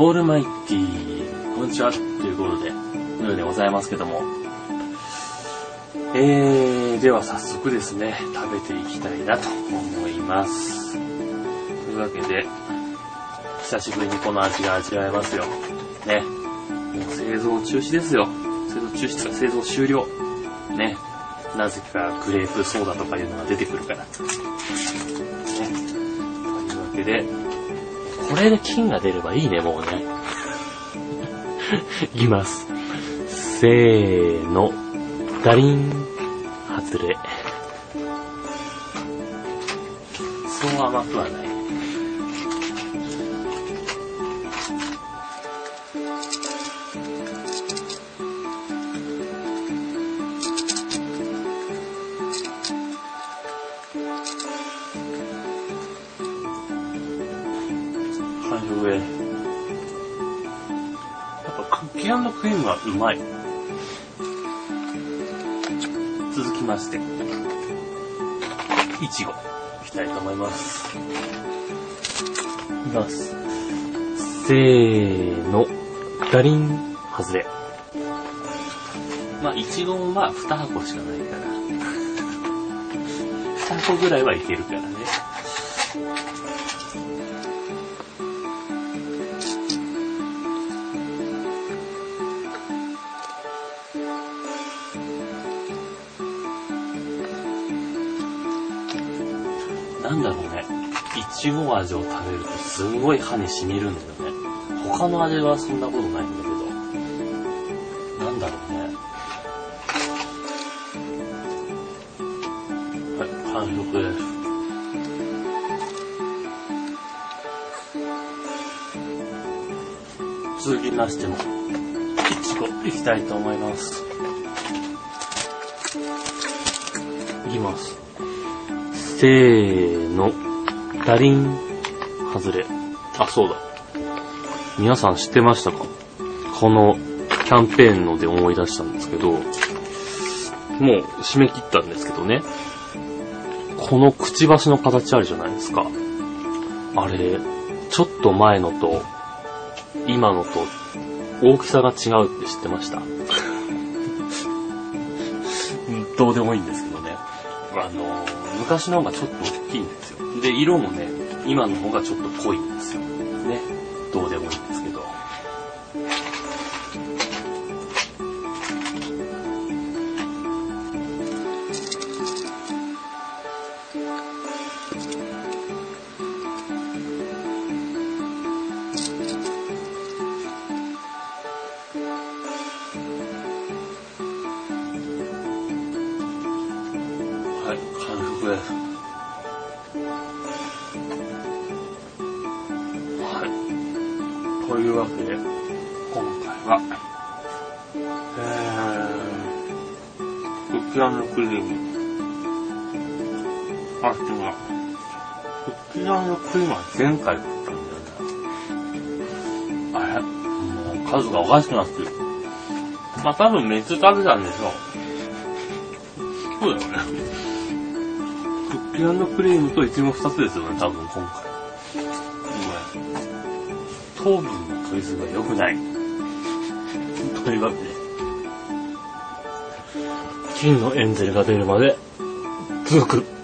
オールマイティー、こんにちは、ということで、のようでございますけども。えー、では早速ですね、食べていきたいなと思います。というわけで、久しぶりにこの味が味わえますよ。ね。もう製造中止ですよ。製造中止とか製造終了。ね。なぜかグレープソーダとかいうのが出てくるから。ね。というわけで、これで金が出ればいいね、もうね。いきます。せーの。ダリン。外れ。そう甘くはない。はい、上。やっぱクッキークリームはうまい。続きまして、いちご、いきたいと思います。いきます。せーの、ダリン、外れ。まあ、いちごもまあ、2箱しかないから。2箱ぐらいはいけるからね。なんだろうね。いちご味を食べるとすんごい歯に染みるんだよね。他の味はそんなことないんだけど。なんだろうね。はい、完食です。続きましても、いちごいきたいと思います。いきます。せーの、ダリン、外れ。あ、そうだ。皆さん知ってましたか？このキャンペーンので思い出したんですけど、もう締め切ったんですけどね。このくちばしの形あるじゃないですか。あれ、ちょっと前のと、今のと、大きさが違うって知ってました？うんどうでもいいんですけどね。あの、昔の方がちょっと大きいんですよ。で、色もね、今の方がちょっと濃いんですよ。ね。はい、完食です。はい。というわけで、今回は、えー、クッキーのクリーム。あ、違う。クッキーのクリームは前回食ったんだよね。あれ？もう数がおかしくなってる。まあ多分3つ食べたんでしょう。そうだよね。クッキークリームとイチゴ2つですよね、多分今回。糖分の取りすぎが良くない。というわけで、金のエンゼルが出るまで続く。